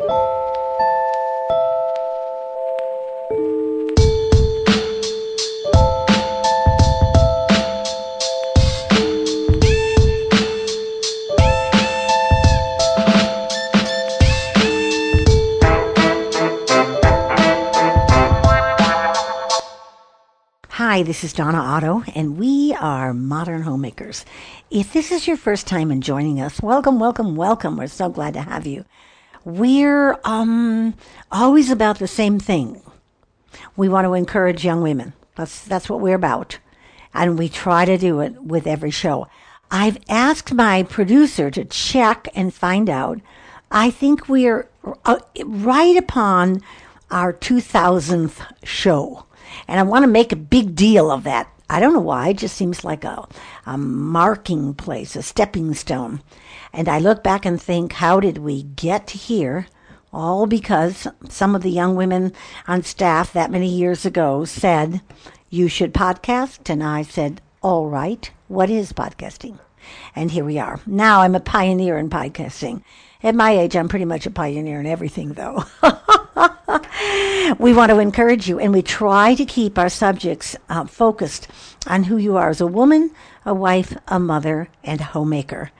Hi, this is Donna Otto, and we are Modern Homemakers. If this is your first time in joining us, welcome, welcome, welcome. We're so glad to have you. We're um, always about the same thing. We want to encourage young women. That's that's what we're about, and we try to do it with every show. I've asked my producer to check and find out. I think we're uh, right upon our 2000th show. And I want to make a big deal of that. I don't know why. It just seems like a, a marking place, a stepping stone. And I look back and think, how did we get here? All because some of the young women on staff that many years ago said, you should podcast. And I said, all right, what is podcasting? And here we are. Now I'm a pioneer in podcasting. At my age, I'm pretty much a pioneer in everything, though. we want to encourage you, and we try to keep our subjects uh, focused on who you are as a woman, a wife, a mother, and a homemaker.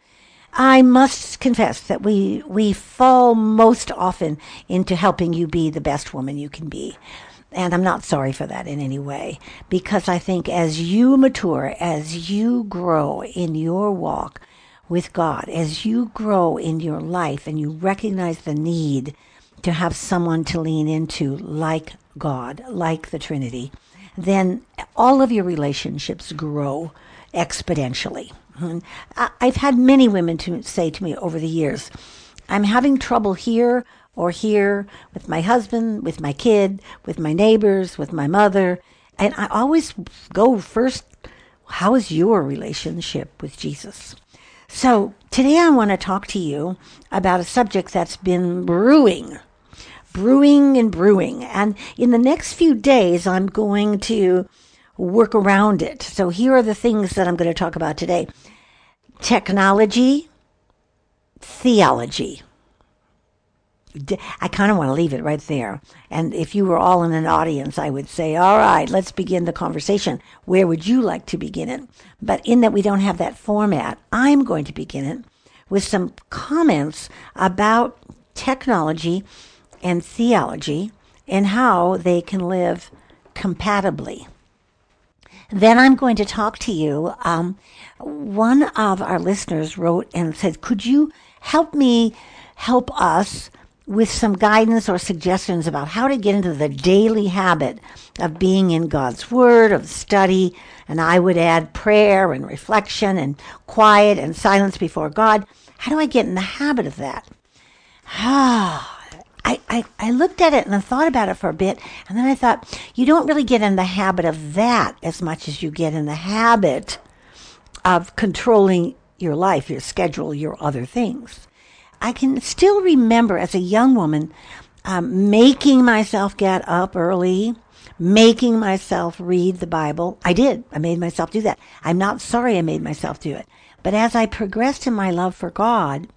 I must confess that we we fall most often into helping you be the best woman you can be. And I'm not sorry for that in any way because I think as you mature, as you grow in your walk, with God, as you grow in your life and you recognize the need to have someone to lean into like God, like the Trinity, then all of your relationships grow exponentially. I've had many women to say to me over the years, I'm having trouble here or here with my husband, with my kid, with my neighbors, with my mother. And I always go first, how is your relationship with Jesus? So today I want to talk to you about a subject that's been brewing, brewing and brewing. And in the next few days, I'm going to work around it. So here are the things that I'm going to talk about today. Technology, theology. I kind of want to leave it right there. And if you were all in an audience, I would say, all right, let's begin the conversation. Where would you like to begin it? But in that we don't have that format, I'm going to begin it with some comments about technology and theology and how they can live compatibly. Then I'm going to talk to you. Um, one of our listeners wrote and said, Could you help me help us with some guidance or suggestions about how to get into the daily habit of being in God's Word, of study, and I would add prayer and reflection and quiet and silence before God. How do I get in the habit of that? Ah. I, I, I looked at it and I thought about it for a bit, and then I thought, you don't really get in the habit of that as much as you get in the habit of controlling your life, your schedule, your other things. I can still remember as a young woman um, making myself get up early, making myself read the Bible. I did. I made myself do that. I'm not sorry I made myself do it. But as I progressed in my love for God,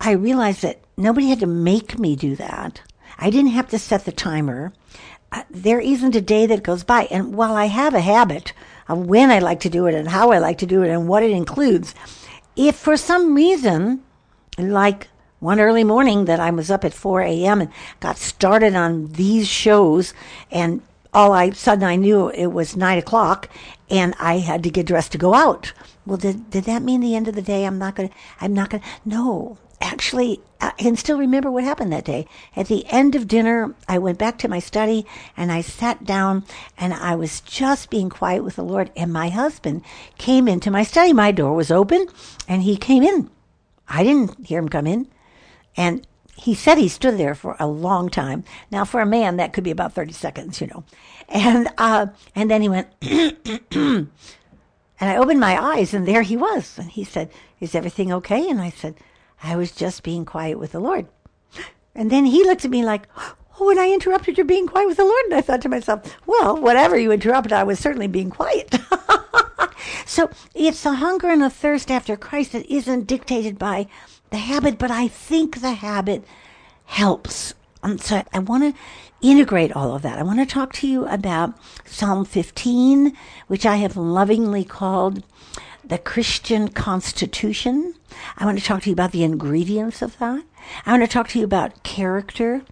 I realized that nobody had to make me do that. I didn't have to set the timer. Uh, there isn't a day that goes by. And while I have a habit of when I like to do it and how I like to do it and what it includes, if for some reason like one early morning that I was up at 4 a.m. and got started on these shows, and all I sudden I knew it was nine o'clock, and I had to get dressed to go out. Well, did did that mean the end of the day? I'm not gonna. I'm not gonna. No, actually, I can still remember what happened that day. At the end of dinner, I went back to my study and I sat down and I was just being quiet with the Lord. And my husband came into my study. My door was open and he came in I didn't hear him come in. And he said he stood there for a long time. Now, for a man, that could be about 30 seconds, you know. And, uh, and then he went, and I opened my eyes, and there he was. And he said, Is everything okay? And I said, I was just being quiet with the Lord. And then he looked at me like, Oh, and I interrupted your being quiet with the Lord. And I thought to myself, Well, whatever you interrupted, I was certainly being quiet. So it's a hunger and a thirst after Christ that isn't dictated by the habit, but I think the habit helps. Um, so I want to integrate all of that. I want to talk to you about Psalm 15, which I have lovingly called the Christian Constitution. I want to talk to you about the ingredients of that. I want to talk to you about character.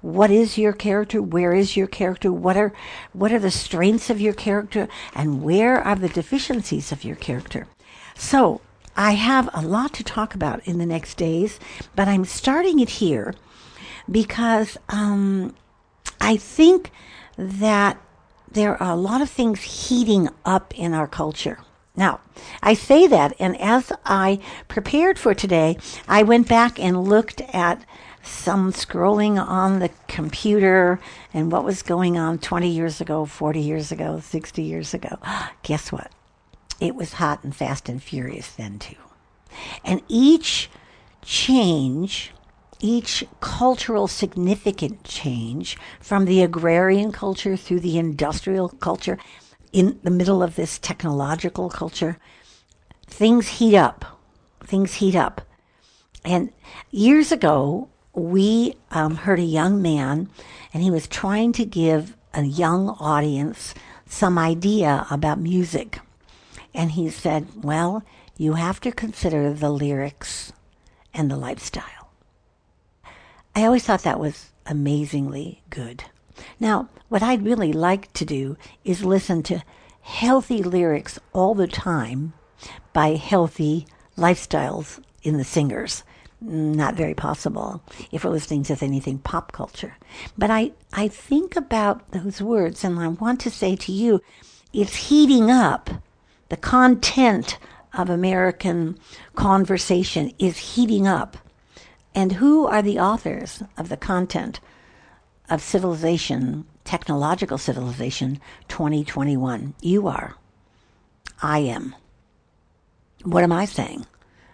What is your character? Where is your character? What are what are the strengths of your character and where are the deficiencies of your character? So, I have a lot to talk about in the next days, but I'm starting it here because um, I think that there are a lot of things heating up in our culture. Now, I say that, and as I prepared for today, I went back and looked at some scrolling on the computer and what was going on 20 years ago, 40 years ago, 60 years ago. Guess what? It was hot and fast and furious then, too. And each change, each cultural significant change from the agrarian culture through the industrial culture, in the middle of this technological culture, things heat up. Things heat up. And years ago, we um, heard a young man, and he was trying to give a young audience some idea about music. And he said, Well, you have to consider the lyrics and the lifestyle. I always thought that was amazingly good. Now, what I'd really like to do is listen to healthy lyrics all the time by healthy lifestyles in the singers. Not very possible if we're listening to anything pop culture. But I, I think about those words and I want to say to you, it's heating up. The content of American conversation is heating up. And who are the authors of the content of civilization, technological civilization 2021? You are. I am. What am I saying?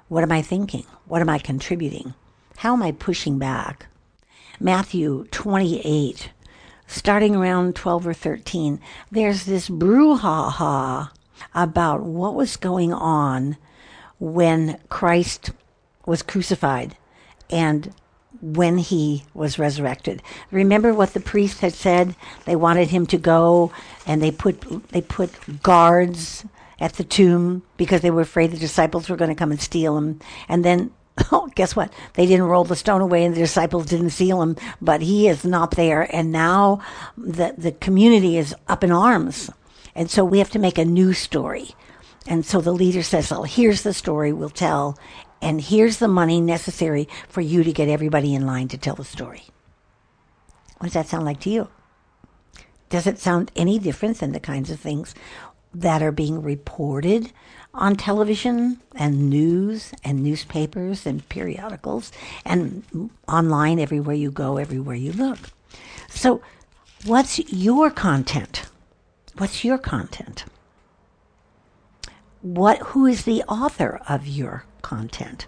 What am I thinking? What am I contributing? How am I pushing back? Matthew 28, starting around 12 or 13, there's this brouhaha about what was going on when Christ was crucified and when he was resurrected. Remember what the priest had said? They wanted him to go and they put they put guards at the tomb because they were afraid the disciples were going to come and steal him. And then oh, guess what? They didn't roll the stone away and the disciples didn't seal him, but he is not there. And now the, the community is up in arms. And so we have to make a new story. And so the leader says, well, here's the story we'll tell and here's the money necessary for you to get everybody in line to tell the story. What does that sound like to you? Does it sound any different than the kinds of things that are being reported on television and news and newspapers and periodicals and online everywhere you go, everywhere you look? So, what's your content? What's your content? What who is the author of your content.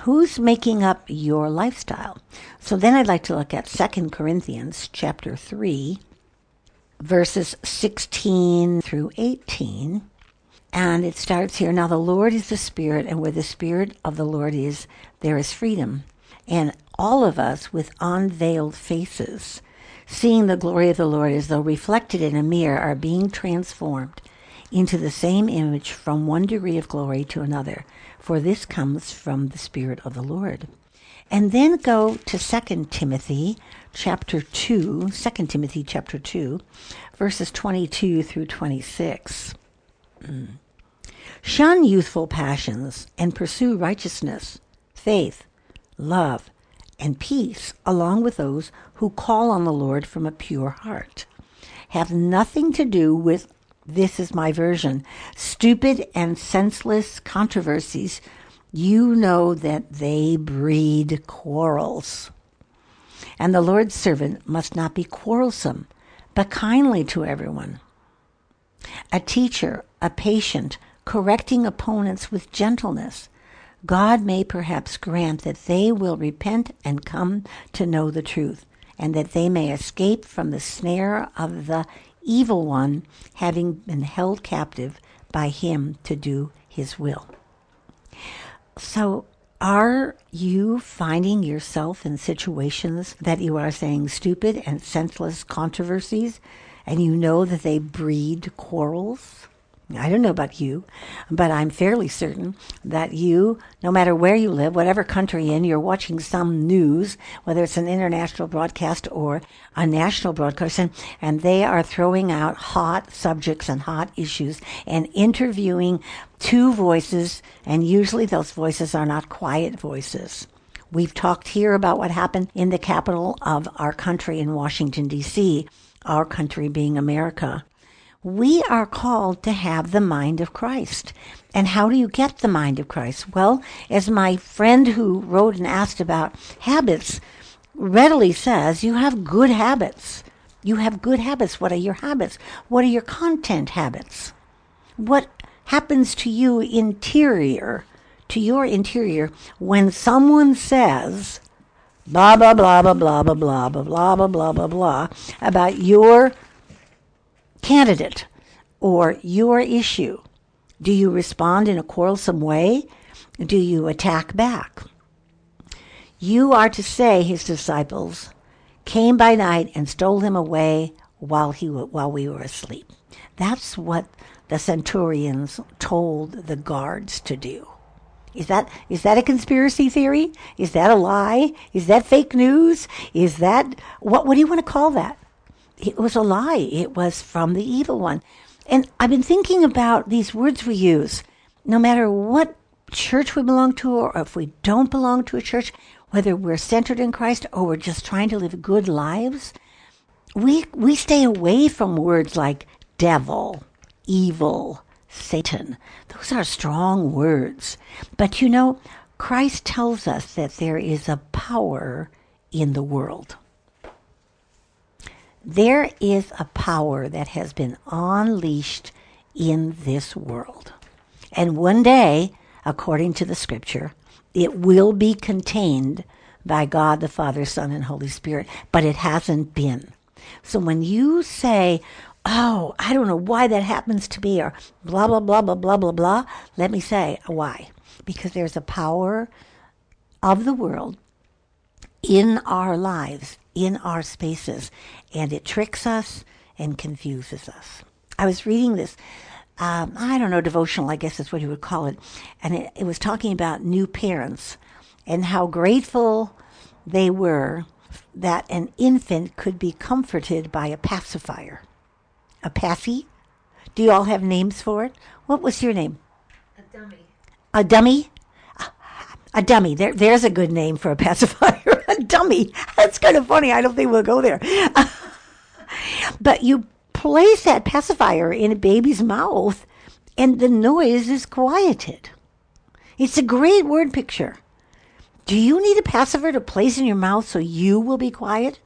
Who's making up your lifestyle? So then I'd like to look at 2 Corinthians chapter 3 verses 16 through 18. And it starts here Now the Lord is the Spirit, and where the Spirit of the Lord is, there is freedom. And all of us with unveiled faces, seeing the glory of the Lord as though reflected in a mirror, are being transformed into the same image from one degree of glory to another for this comes from the Spirit of the Lord. And then go to 2 Timothy chapter 2, 2 Timothy chapter 2, verses 22 through 26. Mm. Shun youthful passions and pursue righteousness, faith, love, and peace, along with those who call on the Lord from a pure heart. Have nothing to do with this is my version. Stupid and senseless controversies, you know that they breed quarrels. And the Lord's servant must not be quarrelsome, but kindly to everyone. A teacher, a patient, correcting opponents with gentleness. God may perhaps grant that they will repent and come to know the truth, and that they may escape from the snare of the evil one, having been held captive by him to do his will. So, Are you finding yourself in situations that you are saying stupid and senseless controversies and you know that they breed quarrels? I don't know about you, but I'm fairly certain that you, no matter where you live, whatever country in, you're watching some news, whether it's an international broadcast or a national broadcast, and, and they are throwing out hot subjects and hot issues and interviewing two voices, and usually those voices are not quiet voices. We've talked here about what happened in the capital of our country in Washington, D.C., our country being America we are called to have the mind of Christ. And how do you get the mind of Christ? Well, as my friend who wrote and asked about habits readily says, you have good habits. You have good habits. What are your habits? What are your content habits? What happens to you interior, to your interior, when someone says, blah, blah, blah, blah, blah, blah, blah, blah, blah, blah, blah, blah, blah, about your candidate or your issue? Do you respond in a quarrelsome way? Do you attack back? You are to say, his disciples came by night and stole him away while, he, while we were asleep. That's what the centurions told the guards to do. Is that is that a conspiracy theory? Is that a lie? Is that fake news? Is that what what do you want to call that? It was a lie. It was from the evil one. And I've been thinking about these words we use, no matter what church we belong to, or if we don't belong to a church, whether we're centered in Christ or we're just trying to live good lives, we, we stay away from words like devil, evil, Satan. Those are strong words. But you know, Christ tells us that there is a power in the world. There is a power that has been unleashed in this world. And one day, according to the scripture, it will be contained by God the Father, Son, and Holy Spirit, but it hasn't been. So when you say, Oh, I don't know why that happens to me, or blah, blah, blah, blah, blah, blah, blah, let me say why. Because there's a power of the world in our lives in our spaces, and it tricks us and confuses us. I was reading this, um, I don't know, devotional, I guess is what you would call it, and it, it was talking about new parents and how grateful they were that an infant could be comforted by a pacifier. A passy? Do you all have names for it? What was your name? A dummy. A dummy? A dummy. There, there's a good name for a pacifier. Dummy. That's kind of funny. I don't think we'll go there. but you place that pacifier in a baby's mouth and the noise is quieted. It's a great word picture. Do you need a pacifier to place in your mouth so you will be quiet?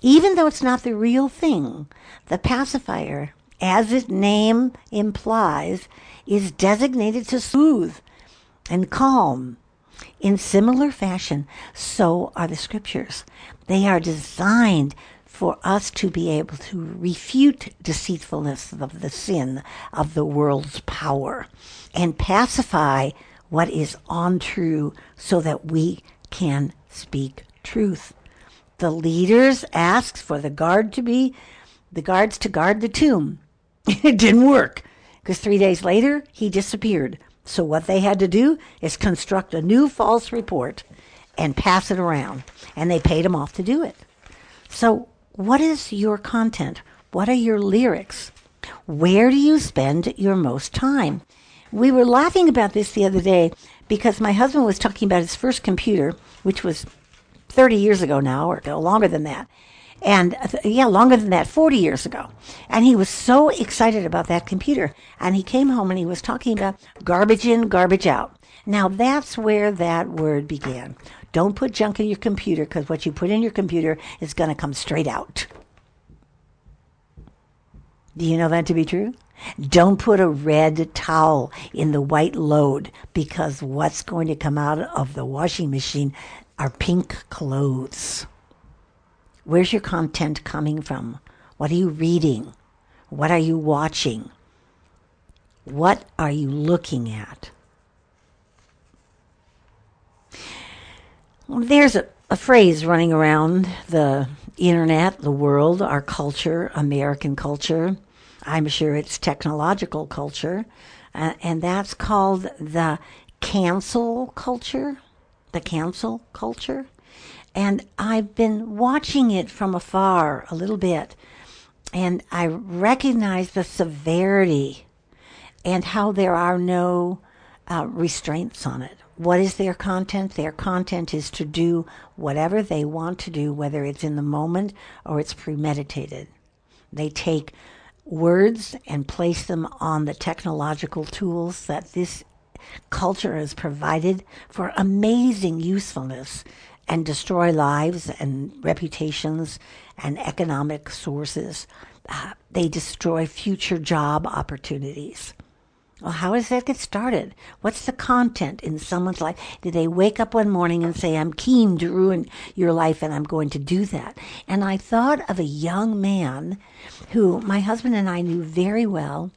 Even though it's not the real thing, the pacifier, as its name implies, is designated to soothe and calm. In similar fashion, so are the scriptures. They are designed for us to be able to refute deceitfulness of the sin of the world's power and pacify what is untrue so that we can speak truth. The leaders asked for the guard to be the guards to guard the tomb. it didn't work because three days later he disappeared. So what they had to do is construct a new false report and pass it around. And they paid him off to do it. So what is your content? What are your lyrics? Where do you spend your most time? We were laughing about this the other day because my husband was talking about his first computer, which was 30 years ago now, or longer than that and uh, yeah, longer than that, 40 years ago. And he was so excited about that computer. And he came home and he was talking about garbage in, garbage out. Now that's where that word began. Don't put junk in your computer because what you put in your computer is going to come straight out. Do you know that to be true? Don't put a red towel in the white load because what's going to come out of the washing machine are pink clothes. Where's your content coming from? What are you reading? What are you watching? What are you looking at? There's a, a phrase running around the internet, the world, our culture, American culture. I'm sure it's technological culture. Uh, and that's called the cancel culture. The cancel culture. And I've been watching it from afar a little bit. And I recognize the severity and how there are no uh, restraints on it. What is their content? Their content is to do whatever they want to do, whether it's in the moment or it's premeditated. They take words and place them on the technological tools that this culture has provided for amazing usefulness and destroy lives and reputations and economic sources. Uh, they destroy future job opportunities. Well, how does that get started? What's the content in someone's life? Did they wake up one morning and say, I'm keen to ruin your life and I'm going to do that? And I thought of a young man who my husband and I knew very well,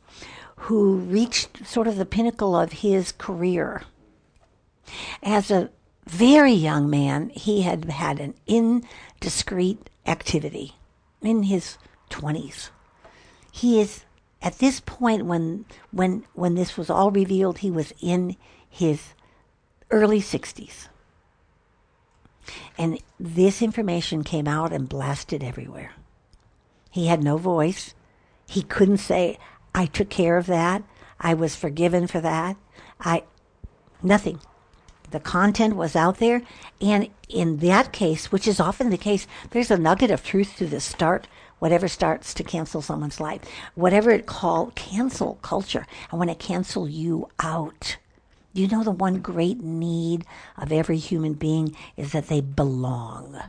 who reached sort of the pinnacle of his career. As a very young man, he had had an indiscreet activity in his 20s. He is at this point when when when this was all revealed, he was in his early 60s. And this information came out and blasted everywhere. He had no voice. He couldn't say, I took care of that. I was forgiven for that. I, nothing. The content was out there. And in that case, which is often the case, there's a nugget of truth to the start whatever starts to cancel someone's life, whatever it called cancel culture. I want to cancel you out. You know, the one great need of every human being is that they belong.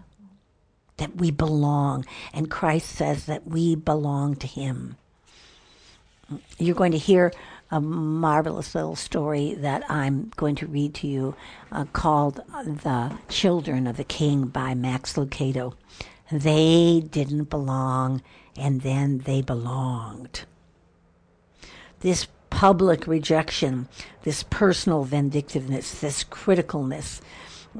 That we belong. And Christ says that we belong to Him. You're going to hear a marvelous little story that I'm going to read to you uh, called The Children of the King by Max Lucado. They didn't belong, and then they belonged. This public rejection, this personal vindictiveness, this criticalness.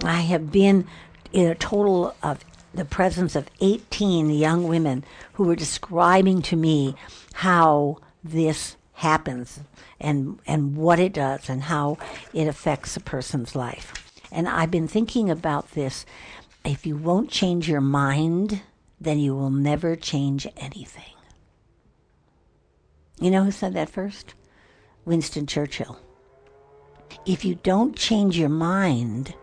I have been in a total of the presence of 18 young women who were describing to me how this happens and and what it does and how it affects a person's life. And I've been thinking about this if you won't change your mind, then you will never change anything. You know who said that first? Winston Churchill. If you don't change your mind,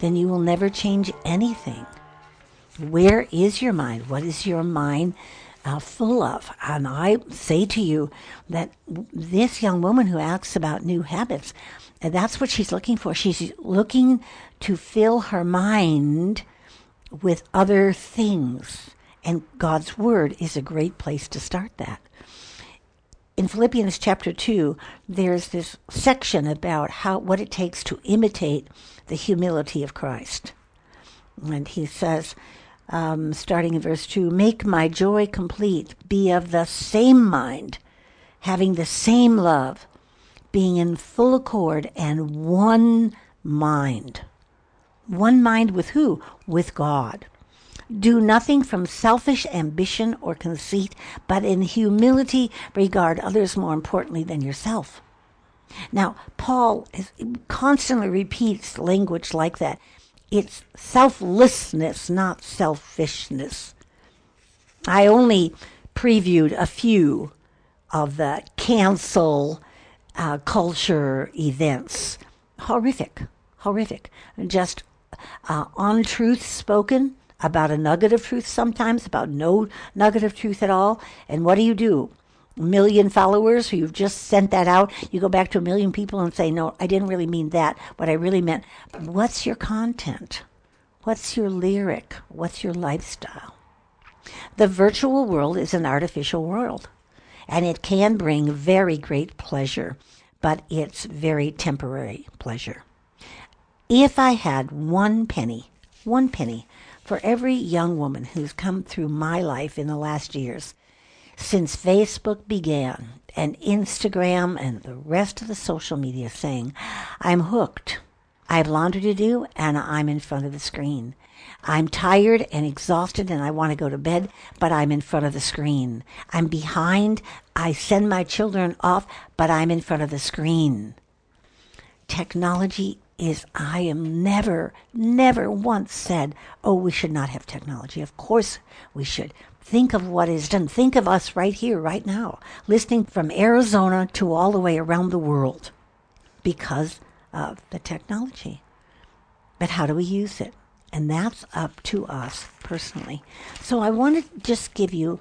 then you will never change anything. Where is your mind? What is your mind uh, full of? And I say to you that this young woman who asks about new habits, that's what she's looking for. She's looking to fill her mind with other things. And God's Word is a great place to start that. In Philippians chapter 2, there's this section about how what it takes to imitate the humility of Christ. And he says, um, starting in verse 2 Make my joy complete, be of the same mind, having the same love being in full accord and one mind. One mind with who? With God. Do nothing from selfish ambition or conceit, but in humility regard others more importantly than yourself. Now, Paul constantly repeats language like that. It's selflessness, not selfishness. I only previewed a few of the cancel uh, culture events. Horrific, horrific. Just uh, on truth spoken about a nugget of truth sometimes, about no nugget of truth at all. And what do you do? Million followers, who you've just sent that out. You go back to a million people and say, No, I didn't really mean that. What I really meant, what's your content? What's your lyric? What's your lifestyle? The virtual world is an artificial world and it can bring very great pleasure, but it's very temporary pleasure. If I had one penny, one penny for every young woman who's come through my life in the last years, since Facebook began and Instagram and the rest of the social media thing, I'm hooked, I have laundry to do and I'm in front of the screen. I'm tired and exhausted and I want to go to bed, but I'm in front of the screen. I'm behind. I send my children off, but I'm in front of the screen. Technology is, I am never, never once said, oh, we should not have technology. Of course we should. Think of what is done. Think of us right here, right now, listening from Arizona to all the way around the world because of the technology. But how do we use it? And that's up to us personally. So I want to just give you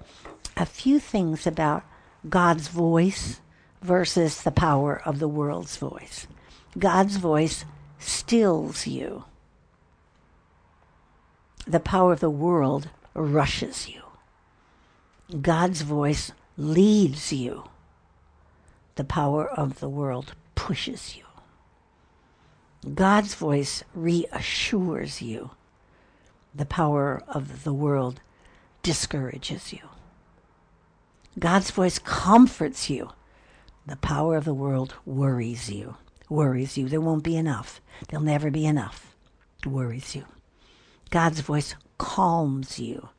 a few things about God's voice versus the power of the world's voice. God's voice stills you. The power of the world rushes you. God's voice leads you. The power of the world pushes you. God's voice reassures you. The power of the world discourages you. God's voice comforts you. The power of the world worries you. Worries you. There won't be enough. There'll never be enough. Worries you. God's voice calms you.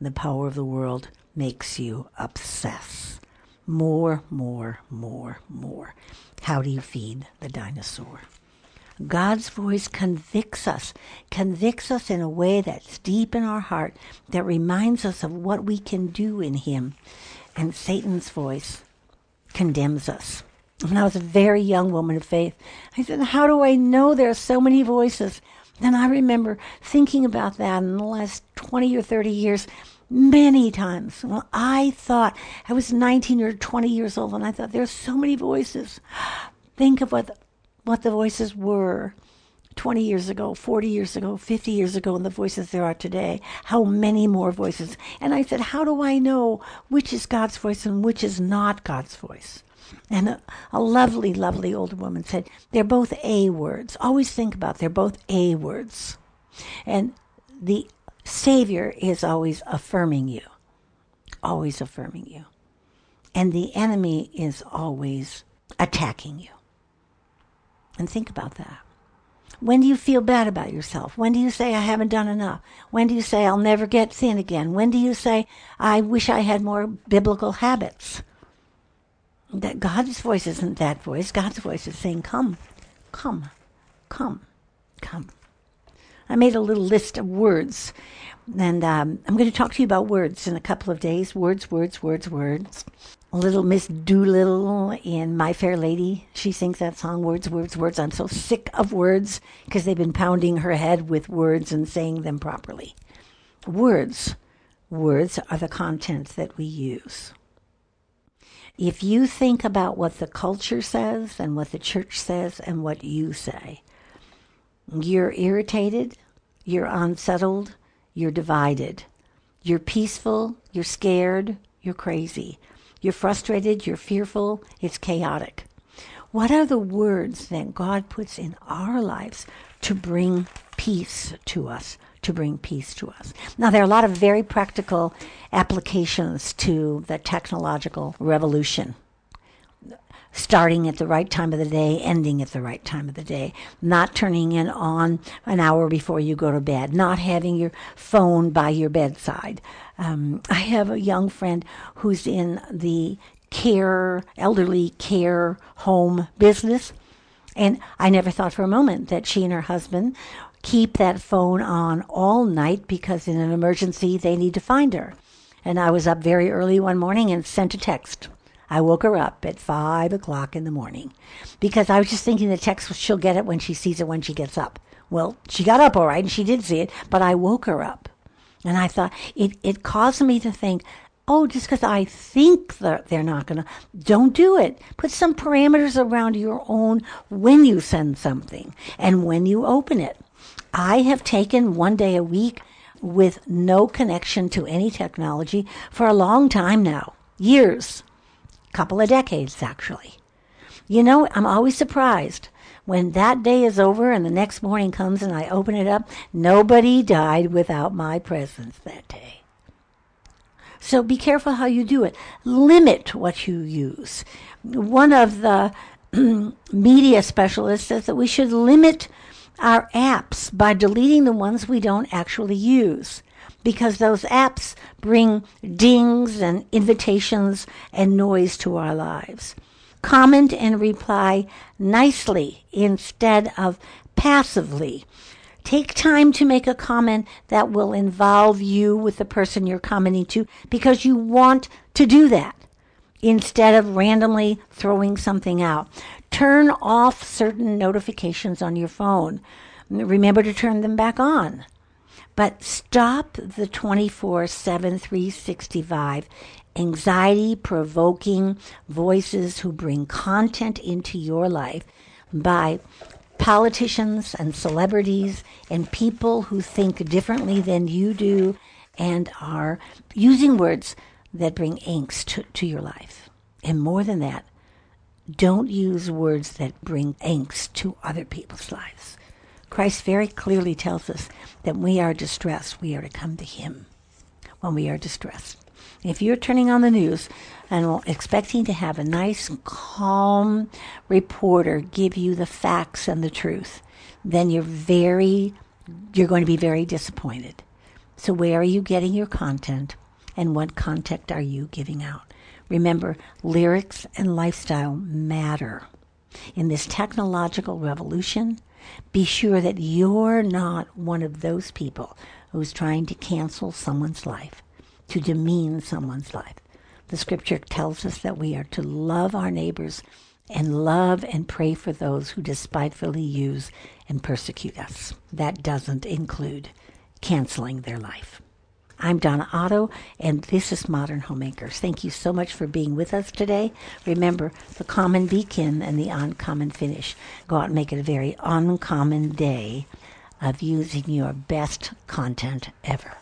The power of the world makes you obsess. More, more, more, more. How do you feed the dinosaur? God's voice convicts us, convicts us in a way that's deep in our heart, that reminds us of what we can do in Him. And Satan's voice condemns us. When I was a very young woman of faith, I said, How do I know there are so many voices? Then I remember thinking about that in the last 20 or 30 years many times. Well, I thought I was 19 or 20 years old and I thought there's so many voices. Think of what what the voices were 20 years ago, 40 years ago, 50 years ago, and the voices there are today. How many more voices? And I said, How do I know which is God's voice and which is not God's voice? And a, a lovely, lovely older woman said, They're both A words. Always think about they're both A words. And the Savior is always affirming you, always affirming you. And the enemy is always attacking you. And think about that. When do you feel bad about yourself? When do you say, I haven't done enough? When do you say, I'll never get thin again? When do you say, I wish I had more biblical habits? That God's voice isn't that voice. God's voice is saying, Come, come, come, come. I made a little list of words, and um, I'm going to talk to you about words in a couple of days. Words, words, words, words little Miss Doolittle in My Fair Lady. She sings that song, Words, Words, Words. I'm so sick of words because they've been pounding her head with words and saying them properly. Words. Words are the content that we use. If you think about what the culture says and what the church says and what you say, you're irritated, you're unsettled, you're divided, you're peaceful, you're scared, you're crazy. You're frustrated, you're fearful, it's chaotic. What are the words that God puts in our lives to bring peace to us? To bring peace to us. Now, there are a lot of very practical applications to the technological revolution starting at the right time of the day, ending at the right time of the day, not turning it on an hour before you go to bed, not having your phone by your bedside. Um, I have a young friend who's in the care, elderly care home business. And I never thought for a moment that she and her husband keep that phone on all night because in an emergency they need to find her. And I was up very early one morning and sent a text I woke her up at five o'clock in the morning because I was just thinking the text she'll get it when she sees it when she gets up. Well, she got up all right and she did see it, but I woke her up. And I thought it, it caused me to think, oh, just because I think that they're not going to, don't do it. Put some parameters around your own when you send something and when you open it. I have taken one day a week with no connection to any technology for a long time now, years couple of decades, actually. You know, I'm always surprised when that day is over and the next morning comes and I open it up. Nobody died without my presence that day. So be careful how you do it. Limit what you use. One of the media specialists says that we should limit our apps by deleting the ones we don't actually use because those apps bring dings and invitations and noise to our lives. Comment and reply nicely instead of passively. Take time to make a comment that will involve you with the person you're commenting to because you want to do that instead of randomly throwing something out. Turn off certain notifications on your phone. Remember to turn them back on. But stop the 24 7 365 anxiety provoking voices who bring content into your life by politicians and celebrities and people who think differently than you do and are using words that bring angst to, to your life. And more than that, don't use words that bring angst to other people's lives. Christ very clearly tells us that we are distressed, we are to come to Him when we are distressed. If you're turning on the news and expecting to have a nice, calm reporter give you the facts and the truth, then you're very, you're going to be very disappointed. So, where are you getting your content and what content are you giving out? Remember, lyrics and lifestyle matter. In this technological revolution, be sure that you're not one of those people who's trying to cancel someone's life, to demean someone's life. The scripture tells us that we are to love our neighbors and love and pray for those who despitefully use and persecute us. That doesn't include canceling their life. I'm Donna Otto, and this is Modern Homemakers. Thank you so much for being with us today. Remember, the common beacon and the uncommon finish. Go out and make it a very uncommon day of using your best content ever.